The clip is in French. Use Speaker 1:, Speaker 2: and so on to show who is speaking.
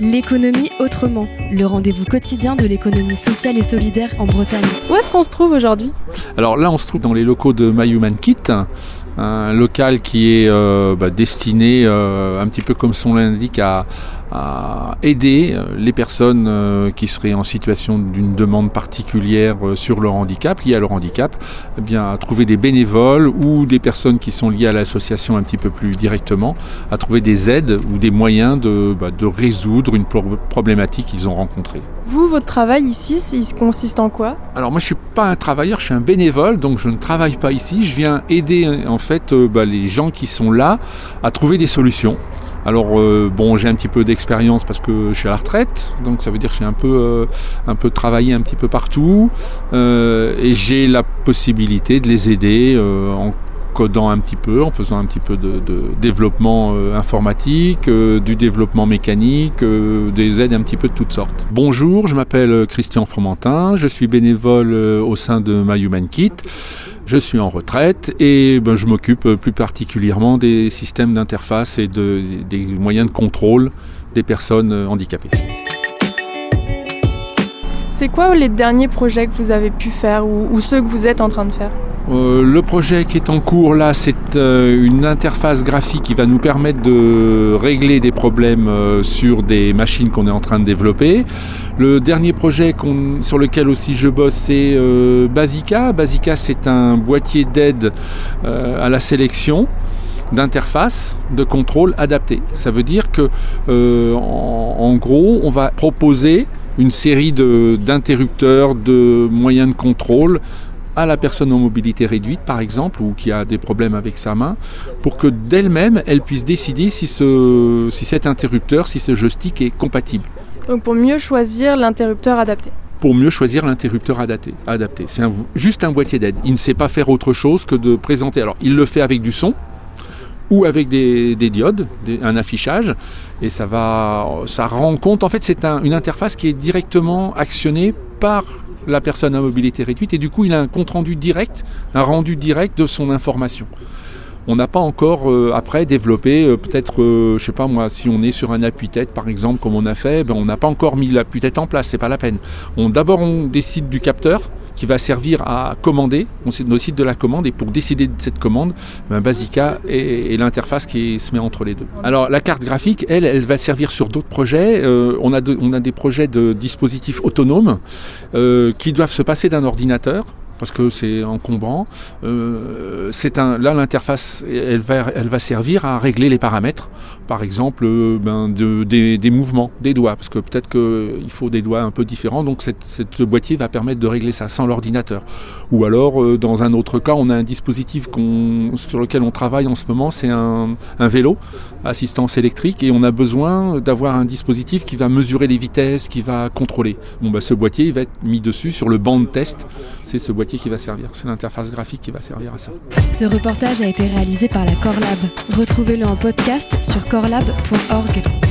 Speaker 1: L'économie autrement, le rendez-vous quotidien de l'économie sociale et solidaire en Bretagne.
Speaker 2: Où est-ce qu'on se trouve aujourd'hui?
Speaker 3: Alors là, on se trouve dans les locaux de My Human Kit, un local qui est euh, bah, destiné, euh, un petit peu comme son l'indique, à, à aider euh, les personnes euh, qui seraient en situation d'une demande particulière euh, sur leur handicap, lié à leur handicap, eh bien, à trouver des bénévoles ou des personnes qui sont liées à l'association un petit peu plus directement, à trouver des aides ou des moyens de, bah, de résoudre une problématique qu'ils ont rencontrée.
Speaker 2: Vous, votre travail ici, il consiste en quoi?
Speaker 3: Alors moi je suis pas un travailleur, je suis un bénévole, donc je ne travaille pas ici. Je viens aider en fait bah, les gens qui sont là à trouver des solutions. Alors euh, bon, j'ai un petit peu d'expérience parce que je suis à la retraite, donc ça veut dire que j'ai un peu, euh, un peu travaillé un petit peu partout, euh, et j'ai la possibilité de les aider en codant un petit peu, en faisant un petit peu de, développement informatique, du développement mécanique, des aides un petit peu de toutes sortes. Bonjour, je m'appelle Christian Fromentin, je suis bénévole au sein de My Human Kit. Je suis en retraite et ben, je m'occupe plus particulièrement des systèmes d'interface et de, des moyens de contrôle des personnes handicapées.
Speaker 2: C'est quoi les derniers projets que vous avez pu faire ou, ceux que vous êtes en train de faire?
Speaker 3: Euh, le projet qui est en cours là, c'est euh, une interface graphique qui va nous permettre de régler des problèmes euh, sur des machines qu'on est en train de développer. Le dernier projet sur lequel aussi je bosse, c'est Basica. Basica, c'est un boîtier d'aide à la sélection d'interface de contrôle adapté. Ça veut dire que, en, gros, on va proposer une série d'interrupteurs, de, moyens de contrôle à la personne en mobilité réduite, par exemple, ou qui a des problèmes avec sa main, pour que d'elle-même, elle puisse décider si, ce, si cet interrupteur, si ce joystick est compatible.
Speaker 2: Donc pour mieux choisir l'interrupteur adapté
Speaker 3: pour mieux choisir l'interrupteur adapté. adapté. C'est juste un boîtier d'aide. Il ne sait pas faire autre chose que de présenter. Alors, il le fait avec du son, ou avec des, diodes, un affichage, et ça va, ça rend compte. En fait, c'est une interface qui est directement actionnée par la personne à mobilité réduite, et du coup, il a un compte rendu direct, un rendu direct de son information. On n'a pas encore euh, après développé euh, peut-être, euh, je sais pas moi, si on est sur un appui-tête par exemple comme on a fait, ben, on n'a pas encore mis l'appui-tête en place, c'est pas la peine. On d'abord on décide du capteur qui va servir à commander, on décide de la commande et pour décider de cette commande, ben, Basica est, l'interface qui se met entre les deux. Alors la carte graphique, elle, elle va servir sur d'autres projets. on, a on a des projets de dispositifs autonomes qui doivent se passer d'un ordinateur parce que c'est encombrant. Euh, un, là, l'interface, elle va, elle va servir à régler les paramètres, par exemple, euh, ben, de, des, mouvements des doigts, parce que peut-être qu'il faut des doigts un peu différents, donc cette, ce boîtier va permettre de régler ça sans l'ordinateur. Ou alors, euh, dans un autre cas, on a un dispositif sur lequel on travaille en ce moment, c'est un, un, vélo, assistance électrique, et on a besoin d'avoir un dispositif qui va mesurer les vitesses, qui va contrôler. Bon, ben, ce boîtier, il va être mis dessus sur le banc de test, c'est ce boîtier qui va servir. C'est l'interface graphique qui va servir à ça.
Speaker 1: Ce reportage a été réalisé par la Corlab. Retrouvez-le en podcast sur corlab.org.